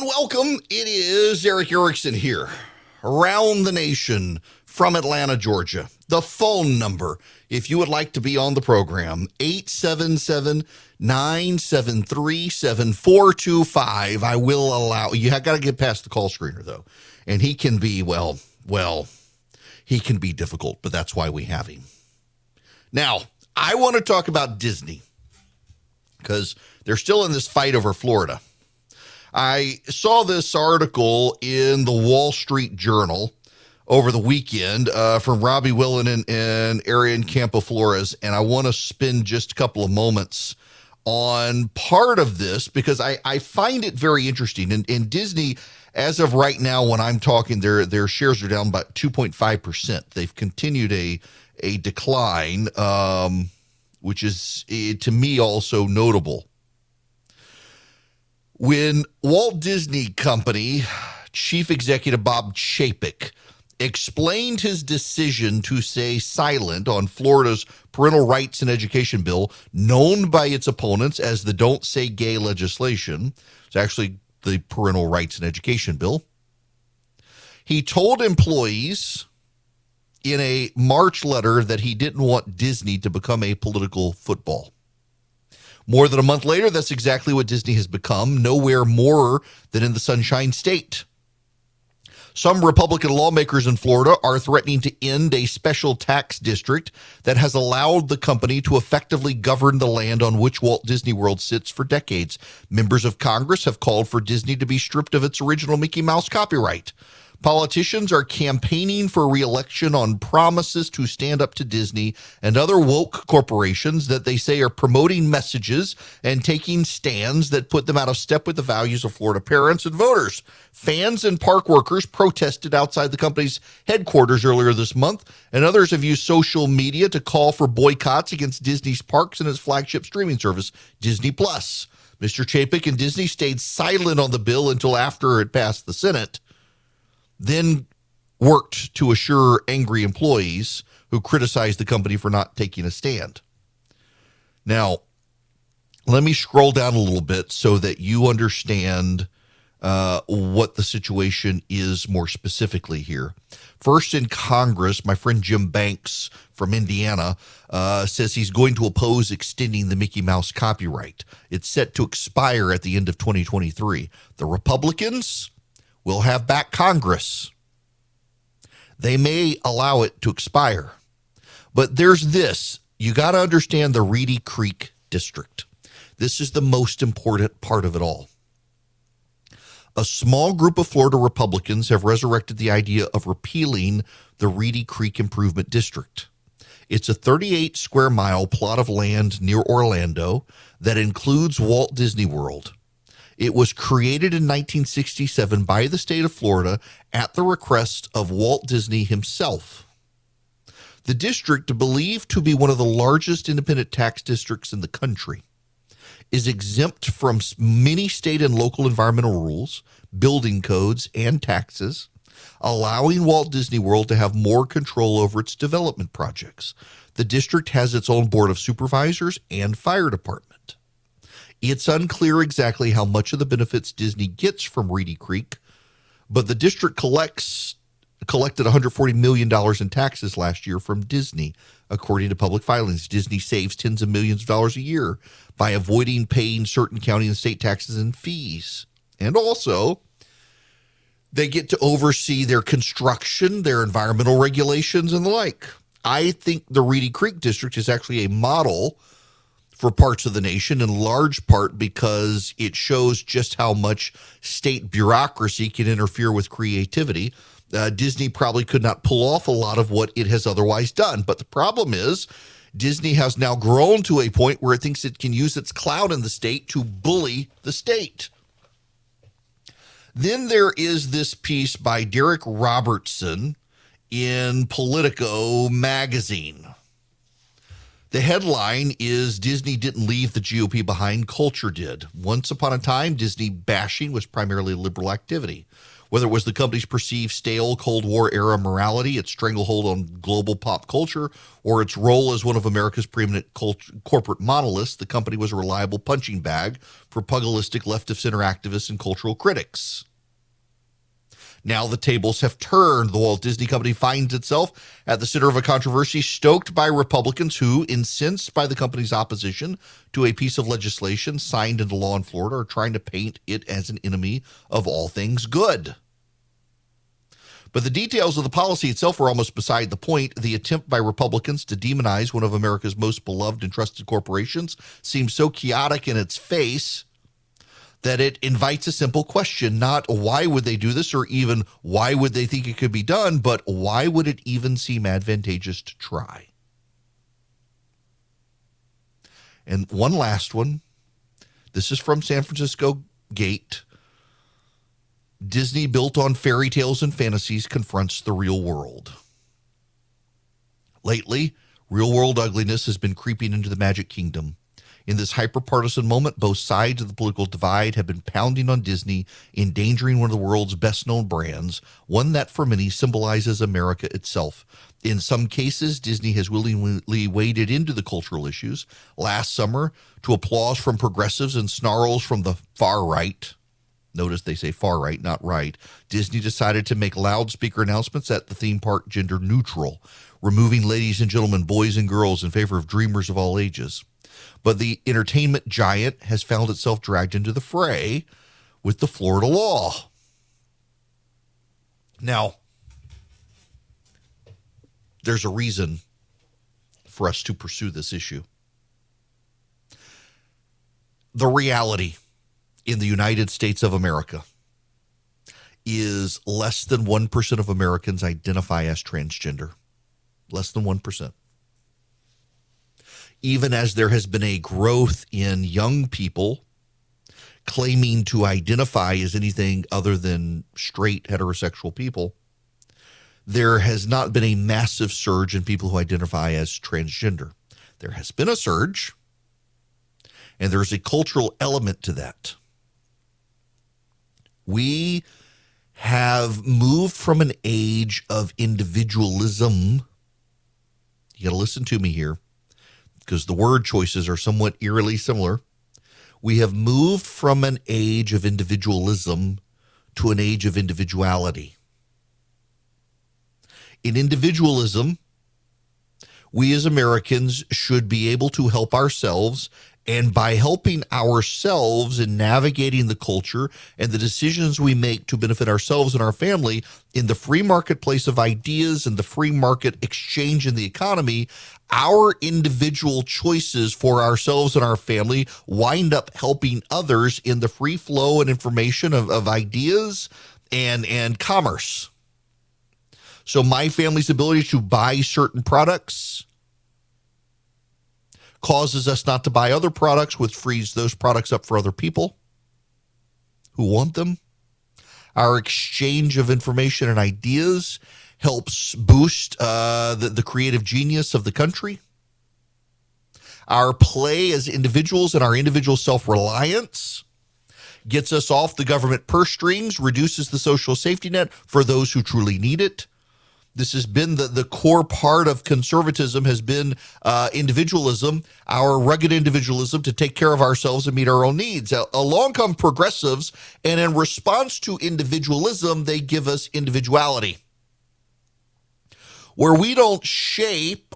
and welcome. It is Erick Erickson here, around the nation from Atlanta, Georgia. The phone number, if you would like to be on the program, 877 973 7425. I will allow you. have got to get past the call screener, though. And he can be, well, well, he can be difficult, but that's why we have him. Now, I want to talk about Disney because they're still in this fight over Florida. I saw this article in the Wall Street Journal over the weekend uh, from Robbie Whelan and, and Arian Campo Flores, and I want to spend just a couple of moments on part of this because I, I find it very interesting. And, and Disney, as of right now, when I'm talking, their their shares are down about 2.5 percent. They've continued a a decline, um, which is eh, to me also notable. When Walt Disney Company chief executive Bob Chapek explained his decision to say silent on Florida's parental rights and education bill, known by its opponents as the Don't Say Gay legislation. It's actually the parental rights and education bill. He told employees in a March letter that he didn't want Disney to become a political football. More than a month later, that's exactly what Disney has become, nowhere more than in the Sunshine State. Some Republican lawmakers in Florida are threatening to end a special tax district that has allowed the company to effectively govern the land on which Walt Disney World sits for decades. Members of Congress have called for Disney to be stripped of its original Mickey Mouse copyright. Politicians are campaigning for reelection on promises to stand up to Disney and other woke corporations that they say are promoting messages and taking stands that put them out of step with the values of Florida parents and voters. Fans and park workers protested outside the company's headquarters earlier this month, and others have used social media to call for boycotts against Disney's parks and its flagship streaming service, Disney Plus. Mr. Chapek and Disney stayed silent on the bill until after it passed the Senate then worked to assure angry employees who criticized the company for not taking a stand. Now, let me scroll down a little bit so that you understand uh, what the situation is more specifically here. First, in Congress, my friend Jim Banks from Indiana uh, says he's going to oppose extending the Mickey Mouse copyright. It's set to expire at the end of 2023. The Republicans, will have back Congress. They may allow it to expire. But there's this you got to understand the Reedy Creek District. This is the most important part of it all. A small group of Florida Republicans have resurrected the idea of repealing the Reedy Creek Improvement District. It's a 38 square mile plot of land near Orlando that includes Walt Disney World. It was created in 1967 by the state of Florida at the request of Walt Disney himself. The district, believed to be one of the largest independent tax districts in the country, is exempt from many state and local environmental rules, building codes, and taxes, allowing Walt Disney World to have more control over its development projects. The district has its own board of supervisors and fire department. It's unclear exactly how much of the benefits Disney gets from Reedy Creek, but the district collects collected $140 million in taxes last year from Disney, according to public filings. Disney saves tens of millions of dollars a year by avoiding paying certain county and state taxes and fees. And also, they get to oversee their construction, their environmental regulations, and the like. I think the Reedy Creek District is actually a model for parts of the nation, in large part because it shows just how much state bureaucracy can interfere with creativity. Uh, Disney probably could not pull off a lot of what it has otherwise done. But the problem is, Disney has now grown to a point where it thinks it can use its clout in the state to bully the state. Then there is this piece by Derek Robertson in Politico magazine. The headline is Disney didn't leave the GOP behind, culture did. Once upon a time, Disney bashing was primarily liberal activity. Whether it was the company's perceived stale Cold War era morality, its stranglehold on global pop culture, or its role as one of America's preeminent cult- corporate monoliths, the company was a reliable punching bag for pugilistic left of center activists and cultural critics. Now the tables have turned. The Walt Disney Company finds itself at the center of a controversy stoked by Republicans who, incensed by the company's opposition to a piece of legislation signed into law in Florida, are trying to paint it as an enemy of all things good. But the details of the policy itself are almost beside the point. The attempt by Republicans to demonize one of America's most beloved and trusted corporations seems so chaotic in its face that it invites a simple question not why would they do this or even why would they think it could be done, but why would it even seem advantageous to try? And one last one. This is from San Francisco Gate. Disney, built on fairy tales and fantasies, confronts the real world. Lately, real world ugliness has been creeping into the Magic Kingdom. In this hyper-partisan moment, both sides of the political divide have been pounding on Disney, endangering one of the world's best-known brands, one that for many symbolizes America itself. In some cases, Disney has willingly waded into the cultural issues. Last summer, to applause from progressives and snarls from the far right, Notice they say far right, not right. Disney decided to make loudspeaker announcements at the theme park gender neutral, removing ladies and gentlemen, boys and girls in favor of dreamers of all ages. But the entertainment giant has found itself dragged into the fray with the Florida law. Now, there's a reason for us to pursue this issue. The reality in the United States of America is less than 1% of Americans identify as transgender. Less than 1% even as there has been a growth in young people claiming to identify as anything other than straight heterosexual people, there has not been a massive surge in people who identify as transgender. There has been a surge, and there's a cultural element to that. We have moved from an age of individualism. You got to listen to me here because the word choices are somewhat eerily similar. We have moved from an age of individualism to an age of individuality. In individualism, we as Americans should be able to help ourselves and by helping ourselves in navigating the culture and the decisions we make to benefit ourselves and our family in the free marketplace of ideas and the free market exchange in the economy, our individual choices for ourselves and our family wind up helping others in the free flow and information of, of ideas and, and commerce. So, my family's ability to buy certain products causes us not to buy other products, which frees those products up for other people who want them. Our exchange of information and ideas helps boost uh, the, the creative genius of the country. Our play as individuals and our individual self reliance gets us off the government purse strings, reduces the social safety net for those who truly need it, this has been the, the core part of conservatism has been uh, individualism, our rugged individualism to take care of ourselves and meet our own needs. Along come progressives, and in response to individualism, they give us individuality. Where we don't shape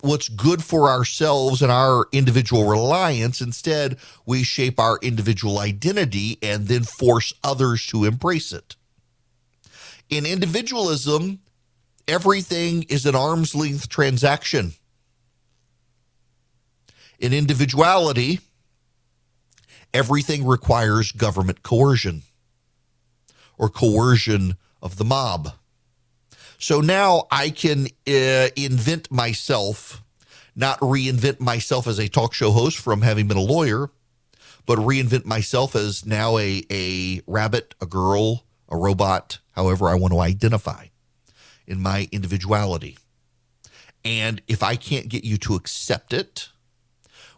what's good for ourselves and our individual reliance. Instead, we shape our individual identity and then force others to embrace it. In individualism, everything is an arm's length transaction. In individuality, everything requires government coercion or coercion of the mob. So now I can uh, invent myself, not reinvent myself as a talk show host from having been a lawyer, but reinvent myself as now a, a rabbit, a girl, a robot, however I want to identify in my individuality. And if I can't get you to accept it,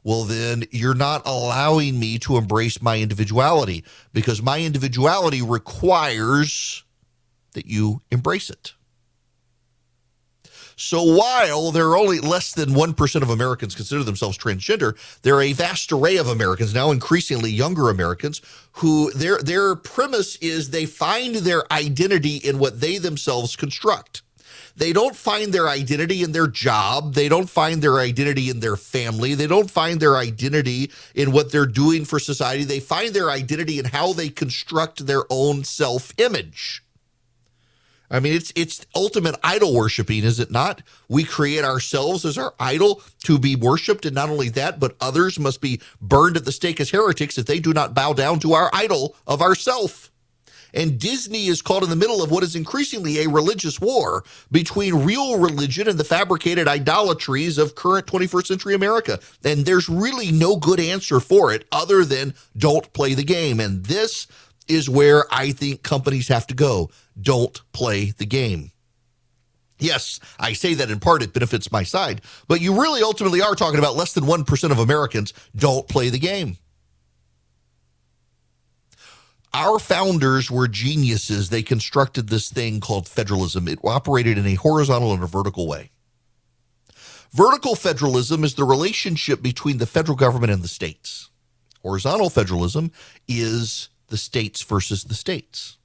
well, then you're not allowing me to embrace my individuality because my individuality requires that you embrace it. So while there are only less than 1% of Americans consider themselves transgender, there are a vast array of Americans, now increasingly younger Americans, who their their premise is they find their identity in what they themselves construct. They don't find their identity in their job. They don't find their identity in their family. They don't find their identity in what they're doing for society. They find their identity in how they construct their own self image. I mean, it's it's ultimate idol worshiping, is it not? We create ourselves as our idol to be worshipped, and not only that, but others must be burned at the stake as heretics if they do not bow down to our idol of ourself. And Disney is caught in the middle of what is increasingly a religious war between real religion and the fabricated idolatries of current 21st century America. And there's really no good answer for it other than don't play the game. And this is where I think companies have to go. Don't play the game. Yes, I say that in part it benefits my side, but you really ultimately are talking about less than 1% of Americans don't play the game. Our founders were geniuses. They constructed this thing called federalism. It operated in a horizontal and a vertical way. Vertical federalism is the relationship between the federal government and the states. Horizontal federalism is the states versus the states.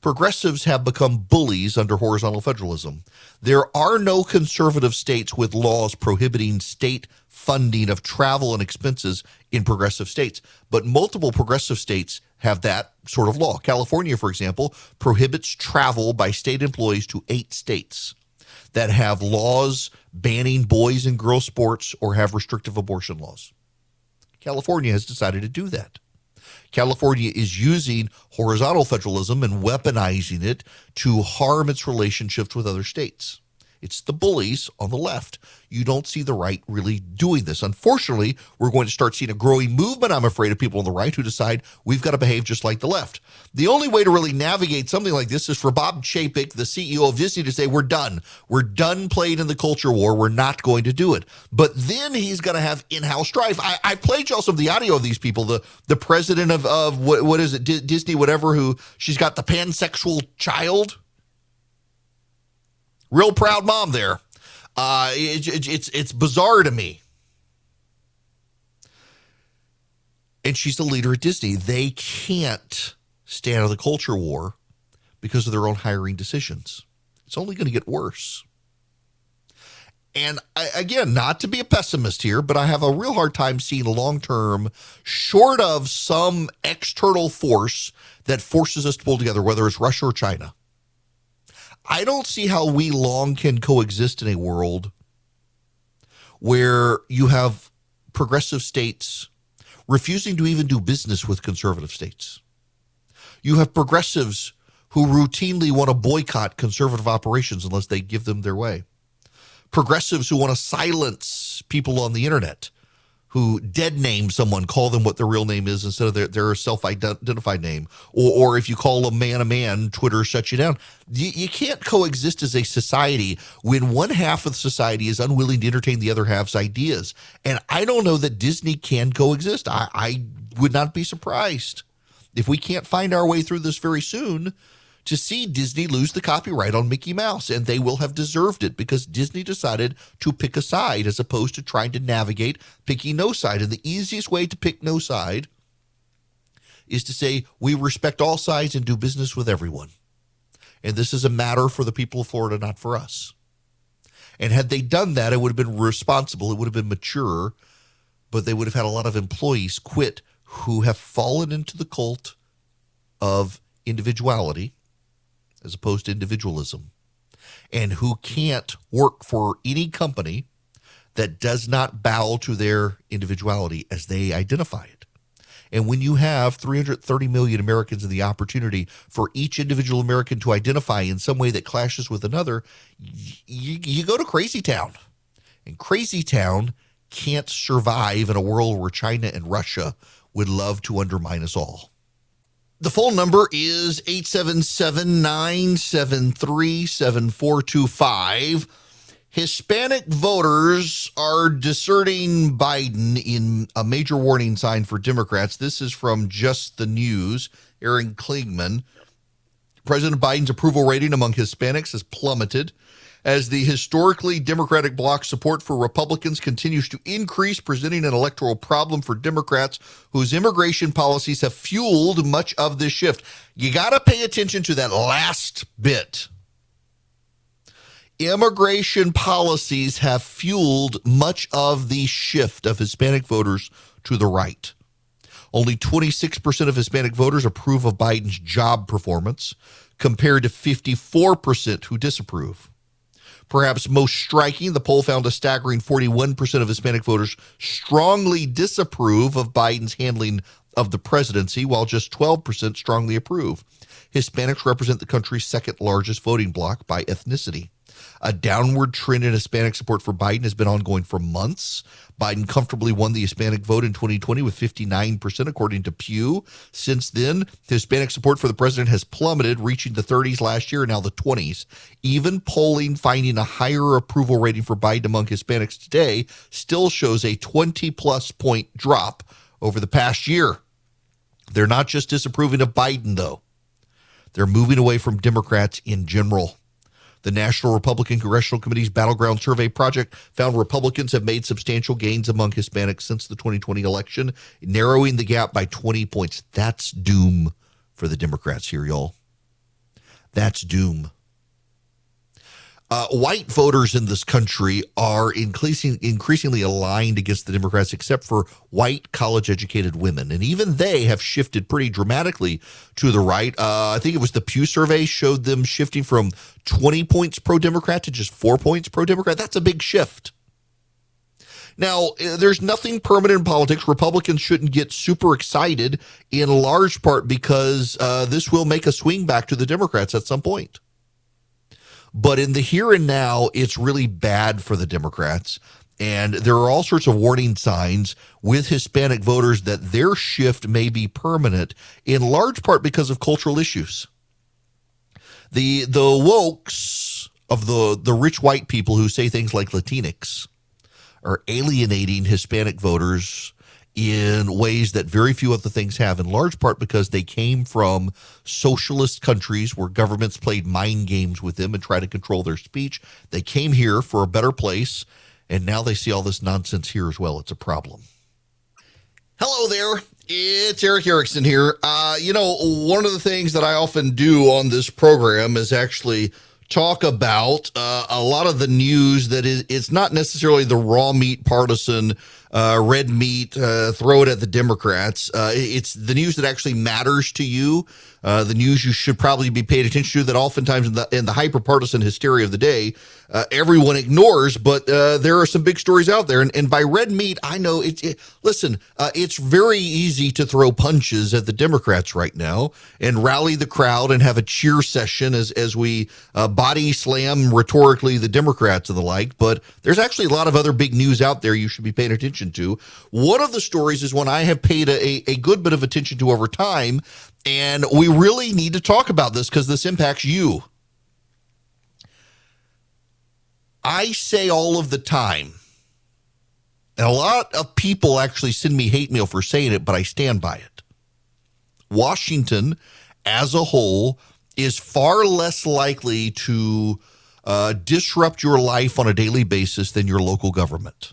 Progressives have become bullies under horizontal federalism. There are no conservative states with laws prohibiting state funding of travel and expenses in progressive states, but multiple progressive states have that sort of law. California, for example, prohibits travel by state employees to eight states that have laws banning boys and girls sports or have restrictive abortion laws. California has decided to do that. California is using horizontal federalism and weaponizing it to harm its relationships with other states. It's the bullies on the left. You don't see the right really doing this. Unfortunately, we're going to start seeing a growing movement, I'm afraid, of people on the right who decide we've got to behave just like the left. The only way to really navigate something like this is for Bob Chapek, the CEO of Disney, to say, We're done. We're done playing in the culture war. We're not going to do it. But then he's going to have in house strife. I, I, played you all some of the audio of these people. The the president of, of what, what is it, D- Disney, whatever, who she's got the pansexual child Real proud mom there. Uh, it, it, it's it's bizarre to me. And she's the leader at Disney. They can't stay out of the culture war because of their own hiring decisions. It's only going to get worse. And I, again, not to be a pessimist here, but I have a real hard time seeing long term, short of some external force that forces us to pull together, whether it's Russia or China. I don't see how we long can coexist in a world where you have progressive states refusing to even do business with conservative states. You have progressives who routinely want to boycott conservative operations unless they give them their way. Progressives who want to silence people on the internet who dead name someone, call them what their real name is instead of their, their self identified name. Or, or if you call a man a man, Twitter shuts you down. You, you can't coexist as a society when one half of society is unwilling to entertain the other half's ideas. And I don't know that Disney can coexist. I, I would not be surprised if we can't find our way through this very soon to see Disney lose the copyright on Mickey Mouse, and they will have deserved it because Disney decided to pick a side as opposed to trying to navigate picking no side. And the easiest way to pick no side is to say we respect all sides and do business with everyone. And this is a matter for the people of Florida, not for us. And had they done that, it would have been responsible, it would have been mature, but they would have had a lot of employees quit who have fallen into the cult of individuality as opposed to individualism, and who can't work for any company that does not bow to their individuality as they identify it. And when you have 330 million Americans and the opportunity for each individual American to identify in some way that clashes with another, you, you go to crazy town. And crazy town can't survive in a world where China and Russia would love to undermine us all. The phone number is 877 973 7425. Hispanic voters are deserting Biden in a major warning sign for Democrats. This is from Just the News. Aaron Kliegman. President Biden's approval rating among Hispanics has plummeted as the historically Democratic bloc support for Republicans continues to increase, presenting an electoral problem for Democrats whose immigration policies have fueled much of this shift. You got to pay attention to that last bit immigration policies have fueled much of the shift of Hispanic voters to the right. Only 26% of Hispanic voters approve of Biden's job performance, compared to 54% who disapprove. Perhaps most striking, the poll found a staggering 41% of Hispanic voters strongly disapprove of Biden's handling of the presidency, while just 12% strongly approve. Hispanics represent the country's second largest voting bloc by ethnicity. A downward trend in Hispanic support for Biden has been ongoing for months. Biden comfortably won the Hispanic vote in 2020 with 59%, according to Pew. Since then, Hispanic support for the president has plummeted, reaching the 30s last year and now the 20s. Even polling finding a higher approval rating for Biden among Hispanics today still shows a 20 plus point drop over the past year. They're not just disapproving of Biden, though. They're moving away from Democrats in general. The National Republican Congressional Committee's Battleground Survey Project found Republicans have made substantial gains among Hispanics since the 2020 election, narrowing the gap by 20 points. That's doom for the Democrats here, y'all. That's doom. Uh, white voters in this country are increasing, increasingly aligned against the Democrats, except for white college educated women. And even they have shifted pretty dramatically to the right. Uh, I think it was the Pew survey showed them shifting from 20 points pro Democrat to just four points pro Democrat. That's a big shift. Now, uh, there's nothing permanent in politics. Republicans shouldn't get super excited in large part because uh, this will make a swing back to the Democrats at some point. But in the here and now, it's really bad for the Democrats. And there are all sorts of warning signs with Hispanic voters that their shift may be permanent, in large part because of cultural issues. The the wokes of the the rich white people who say things like Latinx are alienating Hispanic voters in ways that very few other things have, in large part because they came from socialist countries where governments played mind games with them and tried to control their speech. They came here for a better place, and now they see all this nonsense here as well. It's a problem. Hello there. It's Erick Erickson here. Uh, you know, one of the things that I often do on this program is actually talk about uh, a lot of the news that is it's not necessarily the raw meat partisan uh, red meat, uh, throw it at the Democrats. Uh, it's the news that actually matters to you. Uh, the news you should probably be paying attention to that oftentimes in the, in the hyper partisan hysteria of the day, uh, everyone ignores, but uh, there are some big stories out there. And, and by red meat, I know it's, it, listen, it's very easy to throw punches at the Democrats right now and rally the crowd and have a cheer session as, as we body slam rhetorically the Democrats and the like. But there's actually a lot of other big news out there you should be paying attention attention to. One of the stories is one I have paid a, a good bit of attention to over time. And we really need to talk about this because this impacts you. I say all of the time, and a lot of people actually send me hate mail for saying it, but I stand by it. Washington as a whole is far less likely to uh, disrupt your life on a daily basis than your local government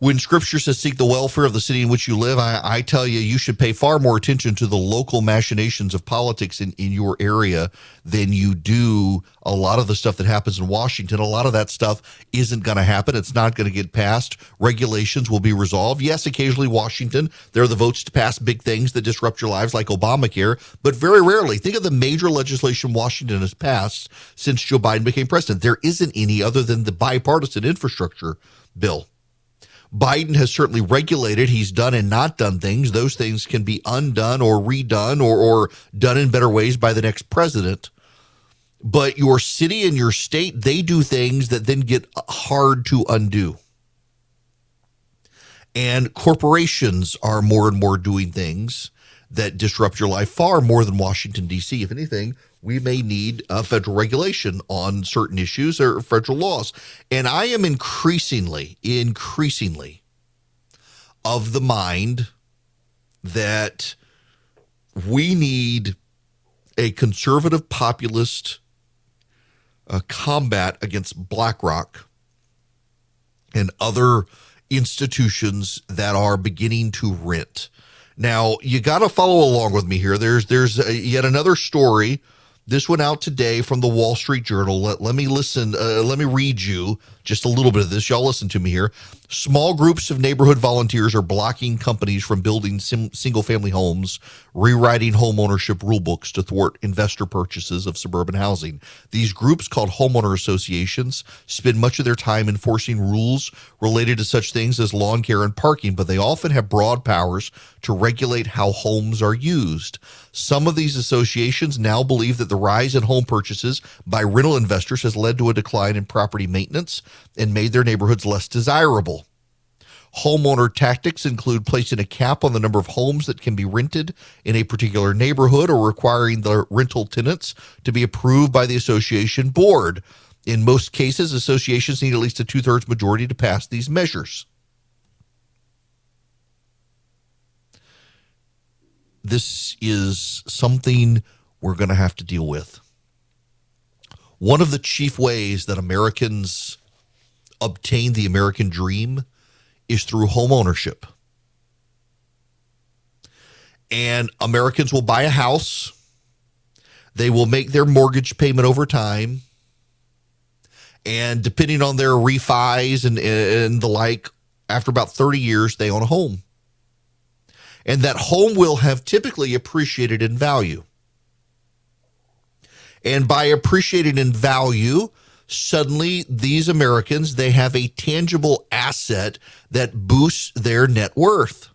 when scripture says seek the welfare of the city in which you live, I, I, tell you, you should pay far more attention to the local machinations of politics in, in your area than you do a lot of the stuff that happens in Washington. A lot of that stuff isn't going to happen. It's not going to get passed. Regulations will be resolved. Yes, occasionally Washington, there are the votes to pass big things that disrupt your lives like Obamacare, but very rarely. Think of the major legislation Washington has passed since Joe Biden became president. There isn't any other than the bipartisan infrastructure bill Biden has certainly regulated. He's done and not done things. Those things can be undone or redone or, or done in better ways by the next president. But your city and your state, they do things that then get hard to undo. And corporations are more and more doing things that disrupt your life far more than Washington, D.C. If anything, we may need a federal regulation on certain issues or federal laws. And I am increasingly, increasingly of the mind that we need a conservative populist uh, combat against BlackRock and other institutions that are beginning to rent. Now, you got to follow along with me here. There's there's a, yet another story this went out today from the Wall Street Journal. Let, let me listen. Uh, let me read you just a little bit of this. Y'all listen to me here. Small groups of neighborhood volunteers are blocking companies from building sim- single family homes, rewriting home ownership rulebooks to thwart investor purchases of suburban housing. These groups, called homeowner associations, spend much of their time enforcing rules related to such things as lawn care and parking, but they often have broad powers to regulate how homes are used. Some of these associations now believe that the rise in home purchases by rental investors has led to a decline in property maintenance and made their neighborhoods less desirable. Homeowner tactics include placing a cap on the number of homes that can be rented in a particular neighborhood or requiring the rental tenants to be approved by the association board. In most cases, associations need at least a two thirds majority to pass these measures. this is something we're going to have to deal with. One of the chief ways that Americans obtain the American dream is through home ownership. And Americans will buy a house, they will make their mortgage payment over time. And depending on their refis and, and the like, after about 30 years, they own a home and that home will have typically appreciated in value. And by appreciating in value, suddenly these Americans they have a tangible asset that boosts their net worth.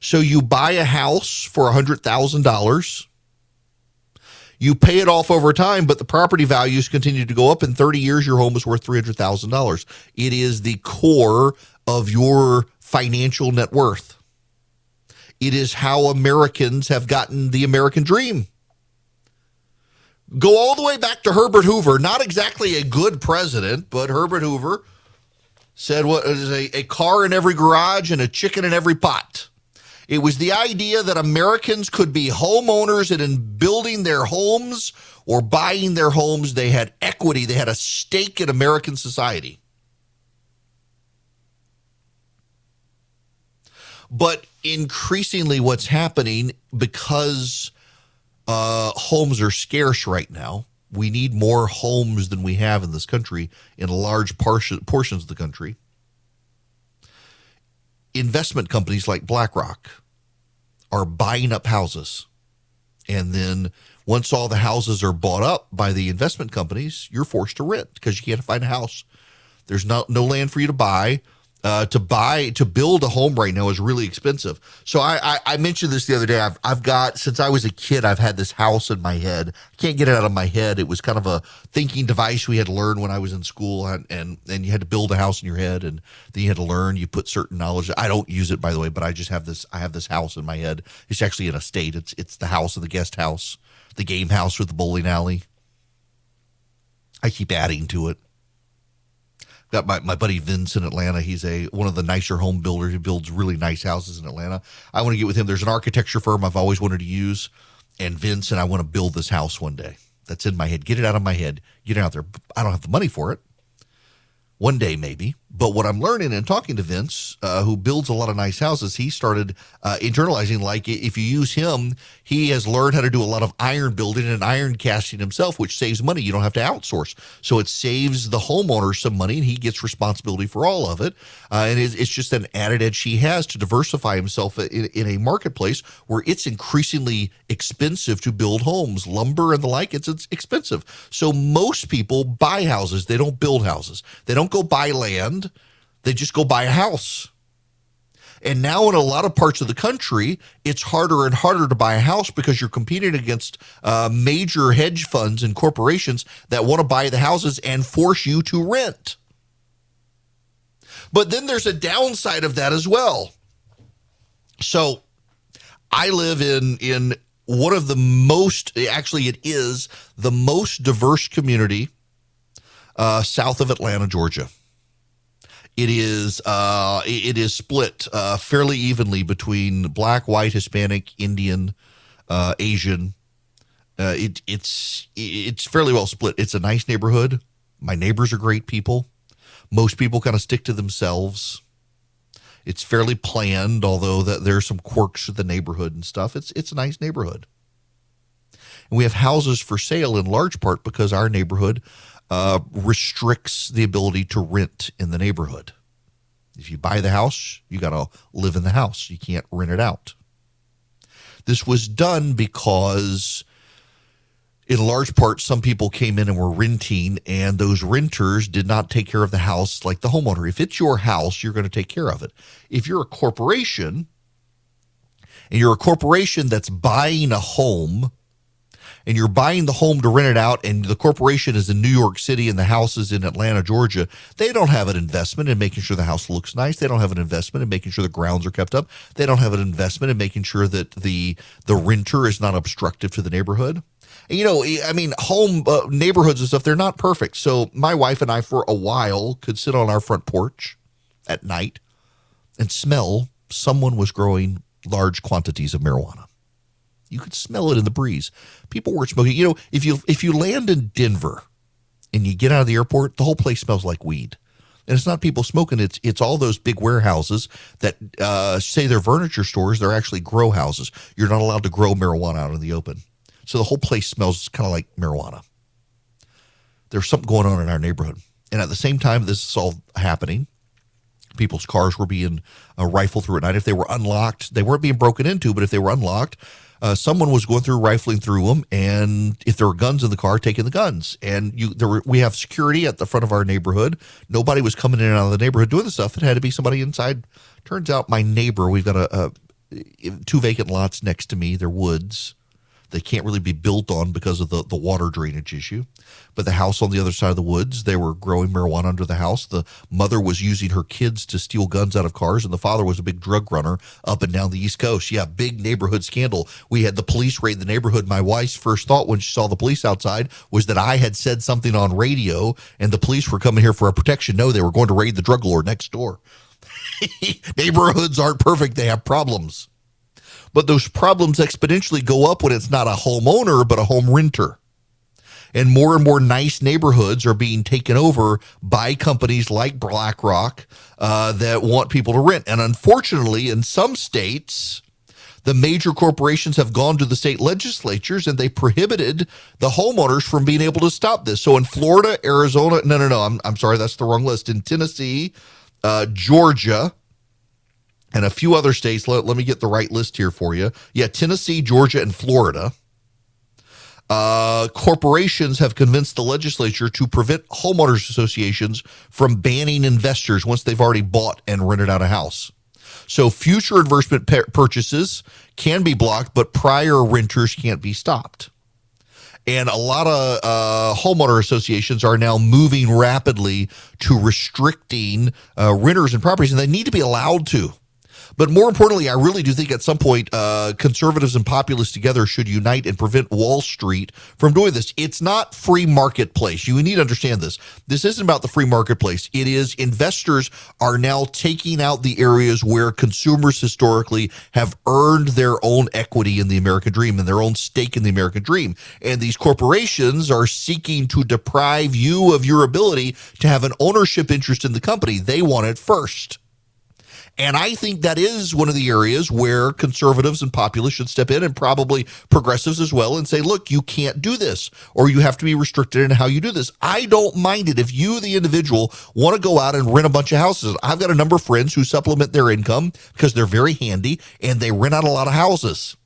So you buy a house for $100,000. You pay it off over time, but the property values continue to go up. In 30 years, your home is worth $300,000. It is the core of your financial net worth. It is how Americans have gotten the American dream. Go all the way back to Herbert Hoover, not exactly a good president, but Herbert Hoover said what is a, a car in every garage and a chicken in every pot. It was the idea that Americans could be homeowners and in building their homes or buying their homes, they had equity, they had a stake in American society. But increasingly, what's happening because uh, homes are scarce right now, we need more homes than we have in this country in large portions of the country. Investment companies like BlackRock are buying up houses. And then once all the houses are bought up by the investment companies, you're forced to rent because you can't find a house. There's no, no land for you to buy uh, to buy to build a home right now is really expensive. So I, I, I mentioned this the other day. I've I've got since I was a kid, I've had this house in my head. I can't get it out of my head. It was kind of a thinking device we had to learn when I was in school, and and, and you had to build a house in your head, and then you had to learn. You put certain knowledge. I don't use it by the way, but I just have this. I have this house in my head. It's actually in a state. It's it's the house of the guest house, the game house with the bowling alley. I keep adding to it got my, my buddy Vince in Atlanta. He's a one of the nicer home builders. He builds really nice houses in Atlanta. I want to get with him. There's an architecture firm I've always wanted to use, and Vince and I want to build this house one day. That's in my head. Get it out of my head. Get it out there. I don't have the money for it. One day, maybe. But what I'm learning and talking to Vince, uh, who builds a lot of nice houses, he started uh, internalizing. Like if you use him, he has learned how to do a lot of iron building and iron casting himself, which saves money. You don't have to outsource, so it saves the homeowner some money, and he gets responsibility for all of it. Uh, and it's, it's, just an added edge he has to diversify himself in, in a marketplace where it's increasingly expensive to build homes, lumber and the like. It's, it's expensive, so most people buy houses. They don't build houses. They don't go buy land they just go buy a house. And now, in a lot of parts of the country, it's harder and harder to buy a house because you're competing against uh, major hedge funds and corporations that want to buy the houses and force you to rent. But then there's a downside of that as well. So, I live in in one of the most, actually, it is the most diverse community uh, south of Atlanta, Georgia. It is uh, it is split uh, fairly evenly between black, white, Hispanic, Indian, uh, Asian. Uh, it, it's it's fairly well split. It's a nice neighborhood. My neighbors are great people. Most people kind of stick to themselves. It's fairly planned, although that there are some quirks to the neighborhood and stuff. It's it's a nice neighborhood. And we have houses for sale in large part because our neighborhood uh, restricts the ability to rent in the neighborhood. If you buy the house, you got to live in the house. You can't rent it out. This was done because in large part, some people came in and were renting, and those renters did not take care of the house like the homeowner. If it's your house, you're going to take care of it. If you're a corporation and you're a corporation that's buying a home and you're buying the home to rent it out, and the corporation is in New York City and the house is in Atlanta, Georgia, they don't have an investment in making sure the house looks nice. They don't have an investment in making sure the grounds are kept up. They don't have an investment in making sure that the the renter is not obstructive to the neighborhood you know, I mean, home uh, neighborhoods and stuff, they're not perfect. So my wife and I, for a while, could sit on our front porch at night and smell someone was growing large quantities of marijuana. You could smell it in the breeze. People were smoking. You know, if you if you land in Denver and you get out of the airport, the whole place smells like weed. And it's not people smoking. It's it's all those big warehouses that uh, say they're furniture stores. They're actually grow houses. You're not allowed to grow marijuana out in the open. So the whole place smells kind of like marijuana. There's something going on in our neighborhood. And at the same time, this is all happening. People's cars were being uh, rifled through at night. If they were unlocked, they weren't being broken into, but if they were unlocked, uh, someone was going through rifling through them, and if there were guns in the car, taking the guns. And you, there were, we have security at the front of our neighborhood. Nobody was coming in and out of the neighborhood doing the stuff. It had to be somebody inside. Turns out, my neighbor. We've got a, a two vacant lots next to me. They're woods. They can't really be built on because of the, the water drainage issue. But the house on the other side of the woods, they were growing marijuana under the house. The mother was using her kids to steal guns out of cars, and the father was a big drug runner up and down the East Coast. Yeah, big neighborhood scandal. We had the police raid the neighborhood. My wife's first thought when she saw the police outside was that I had said something on radio and the police were coming here for a protection. No, they were going to raid the drug lord next door. Neighborhoods aren't perfect, they have problems but those problems exponentially go up when it's not a homeowner, but a home renter. And more and more nice neighborhoods are being taken over by companies like BlackRock uh, that want people to rent. And unfortunately, in some states, the major corporations have gone to the state legislatures and they prohibited the homeowners from being able to stop this. So in Florida, Arizona, no, no, no, I'm, I'm sorry, that's the wrong list. In Tennessee, uh, Georgia, and a few other states. Let, let me get the right list here for you. Yeah, Tennessee, Georgia, and Florida. Uh, corporations have convinced the legislature to prevent homeowners associations from banning investors once they've already bought and rented out a house. So future investment purchases can be blocked, but prior renters can't be stopped. And a lot of uh, homeowner associations are now moving rapidly to restricting uh, renters and properties, and they need to be allowed to. But more importantly, I really do think at some point uh, conservatives and populists together should unite and prevent Wall Street from doing this. It's not free marketplace. You need to understand this. This isn't about the free marketplace. It is investors are now taking out the areas where consumers historically have earned their own equity in the American dream and their own stake in the American dream. And these corporations are seeking to deprive you of your ability to have an ownership interest in the company. They want it first. And I think that is one of the areas where conservatives and populists should step in and probably progressives as well and say, look, you can't do this or you have to be restricted in how you do this. I don't mind it if you, the individual, want to go out and rent a bunch of houses. I've got a number of friends who supplement their income because they're very handy and they rent out a lot of houses.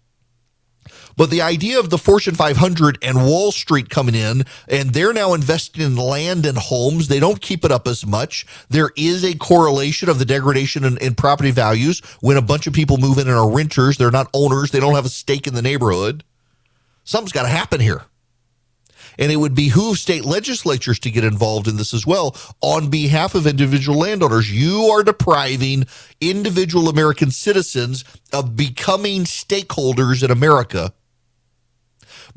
But the idea of the Fortune 500 and Wall Street coming in, and they're now investing in land and homes, they don't keep it up as much. There is a correlation of the degradation in, in property values when a bunch of people move in and are renters. They're not owners, they don't have a stake in the neighborhood. Something's got to happen here. And it would behoove state legislatures to get involved in this as well on behalf of individual landowners. You are depriving individual American citizens of becoming stakeholders in America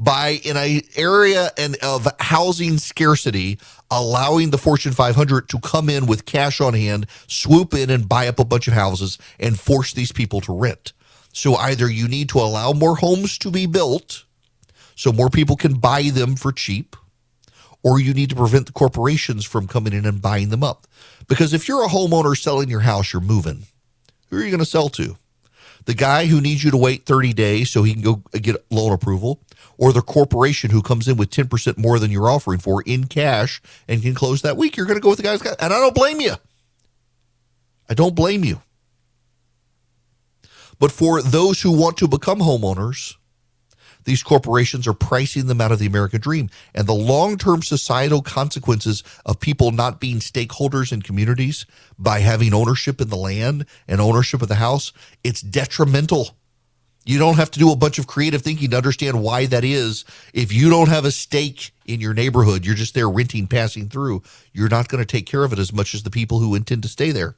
by in a area and of housing scarcity allowing the fortune 500 to come in with cash on hand swoop in and buy up a bunch of houses and force these people to rent. So either you need to allow more homes to be built so more people can buy them for cheap or you need to prevent the corporations from coming in and buying them up. Because if you're a homeowner selling your house you're moving. Who are you going to sell to? The guy who needs you to wait 30 days so he can go get loan approval, or the corporation who comes in with 10% more than you're offering for in cash and can close that week, you're going to go with the guy's guy. And I don't blame you. I don't blame you. But for those who want to become homeowners, these corporations are pricing them out of the American dream. And the long term societal consequences of people not being stakeholders in communities by having ownership in the land and ownership of the house, it's detrimental. You don't have to do a bunch of creative thinking to understand why that is. If you don't have a stake in your neighborhood, you're just there renting, passing through, you're not going to take care of it as much as the people who intend to stay there.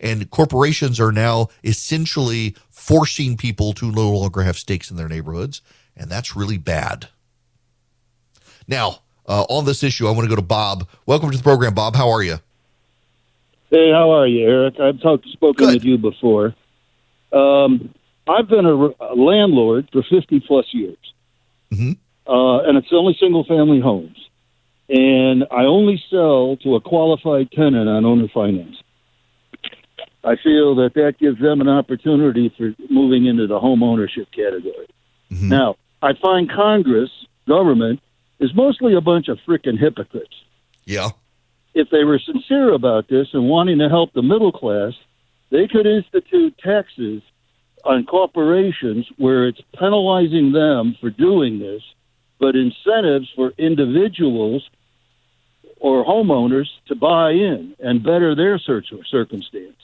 And corporations are now essentially forcing people to no longer have stakes in their neighborhoods. And that's really bad. Now, uh, on this issue, I want to go to Bob. Welcome to the program, Bob. How are you? Hey, how are you, Erick? I've talked, spoken Good. with you before. Um, I've been a, a, landlord for 50 plus years. Mm-hmm. Uh, and it's only single family homes. And I only sell to a qualified tenant on owner finance. I feel that that gives them an opportunity for moving into the home ownership category. Mm-hmm. Now, I find Congress, government, is mostly a bunch of freaking hypocrites. Yeah. If they were sincere about this and wanting to help the middle class, they could institute taxes on corporations where it's penalizing them for doing this, but incentives for individuals or homeowners to buy in and better their circumstance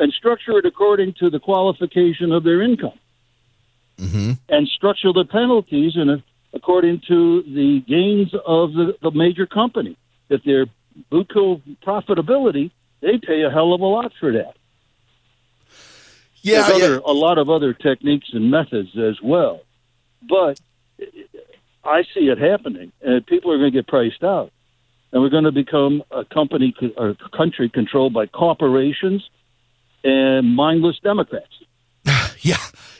and structure it according to the qualification of their income. Mm-hmm. And structure the penalties in a, according to the gains of the, the major company. If they're buku profitability, they pay a hell of a lot for that. Yeah, There's yeah. Other, a lot of other techniques and methods as well, but I see it happening, and people are going to get priced out, and we're going to become a company or a country controlled by corporations and mindless Democrats. yeah.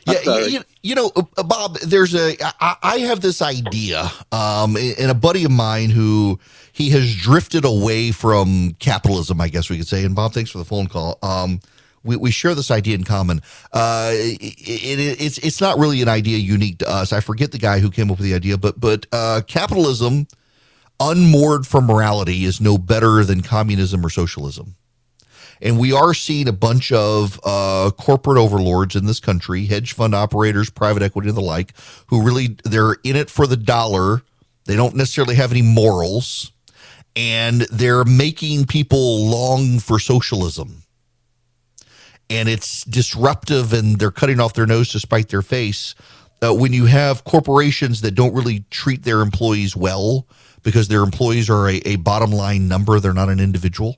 Yeah, you, you, know, uh, Bob. There's a. I, I have this idea, um, and a buddy of mine who he has drifted away from capitalism. I guess we could say. And Bob, thanks for the phone call. Um, we, we share this idea in common. Uh, it, it, it's it's not really an idea unique to us. I forget the guy who came up with the idea, but but uh, capitalism, unmoored from morality, is no better than communism or socialism. And we are seeing a bunch of uh, corporate overlords in this country, hedge fund operators, private equity, and the like, who really they're in it for the dollar. They don't necessarily have any morals, and they're making people long for socialism. And it's disruptive, and they're cutting off their nose to spite their face. Uh, when you have corporations that don't really treat their employees well because their employees are a, a bottom line number, they're not an individual.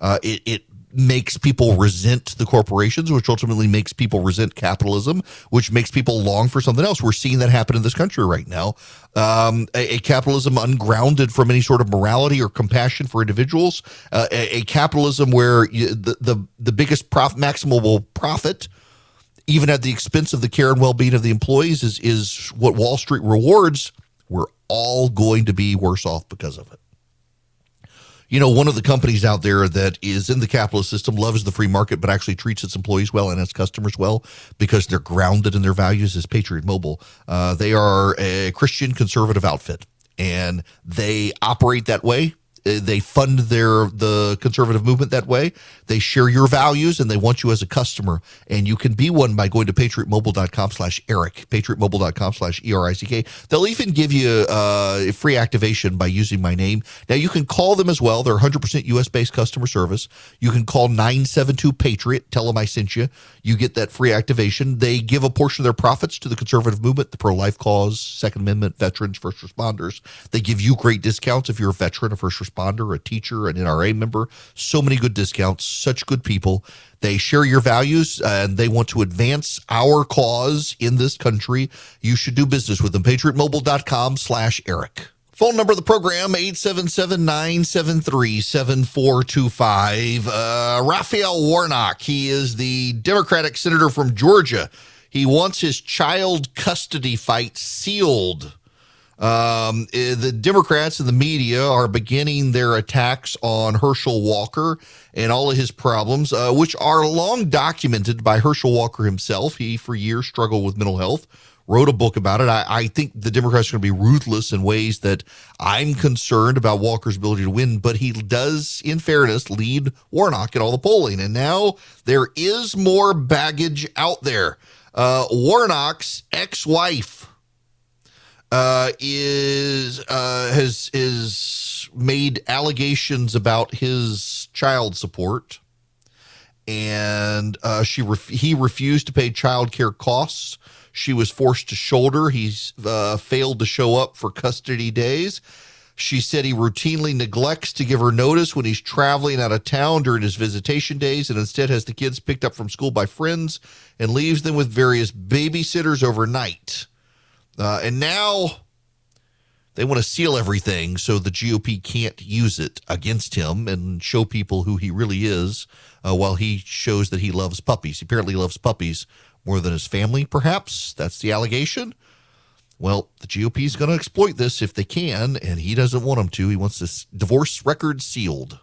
Uh, it, it makes people resent the corporations, which ultimately makes people resent capitalism, which makes people long for something else. We're seeing that happen in this country right now. Um, a, a, capitalism ungrounded from any sort of morality or compassion for individuals, uh, a, a, capitalism where you, the, the the biggest prof, maximal profit, even at the expense of the care and well being of the employees, is is what Wall Street rewards. We're all going to be worse off because of it you know, one of the companies out there that is in the capitalist system loves the free market, but actually treats its employees well and its customers well because they're grounded in their values is Patriot Mobile. Uh, they are a Christian conservative outfit and they operate that way. Uh, they fund their the conservative movement that way. They share your values and they want you as a customer. And you can be one by going to patriotmobile.com slash Erick, patriotmobile.com slash E-R-I-C-K. They'll even give you uh, free activation by using my name. Now you can call them as well. They're 100% US based customer service. You can call 972 Patriot. Tell them I sent you. You get that free activation. They give a portion of their profits to the conservative movement, the pro life cause, Second Amendment, veterans, first responders. They give you great discounts if you're a veteran, a first responder responder, a teacher, an NRA member. So many good discounts, such good people. They share your values and they want to advance our cause in this country. You should do business with them. PatriotMobile.com slash Erick. Phone number of the program, 877-973-7425. Uh, Raphael Warnock, he is the Democratic senator from Georgia. He wants his child custody fight sealed. Um, eh, the Democrats and the media are beginning their attacks on Herschel Walker and all of his problems, uh, which are long documented by Herschel Walker himself. He, for years, struggled with mental health, wrote a book about it. I, I think the Democrats are going to be ruthless in ways that I'm concerned about Walker's ability to win, but he does, in fairness, lead Warnock in all the polling. And now there is more baggage out there. Uh, Warnock's ex wife, uh, is uh, has is made allegations about his child support, and uh, she ref- he refused to pay child care costs. She was forced to shoulder. He's uh, failed to show up for custody days. She said he routinely neglects to give her notice when he's traveling out of town during his visitation days and instead has the kids picked up from school by friends and leaves them with various babysitters overnight. Uh, and now they want to seal everything so the GOP can't use it against him and show people who he really is uh, while he shows that he loves puppies. He apparently loves puppies more than his family, perhaps. That's the allegation. Well, the GOP is going to exploit this if they can, and he doesn't want them to. He wants this divorce record sealed.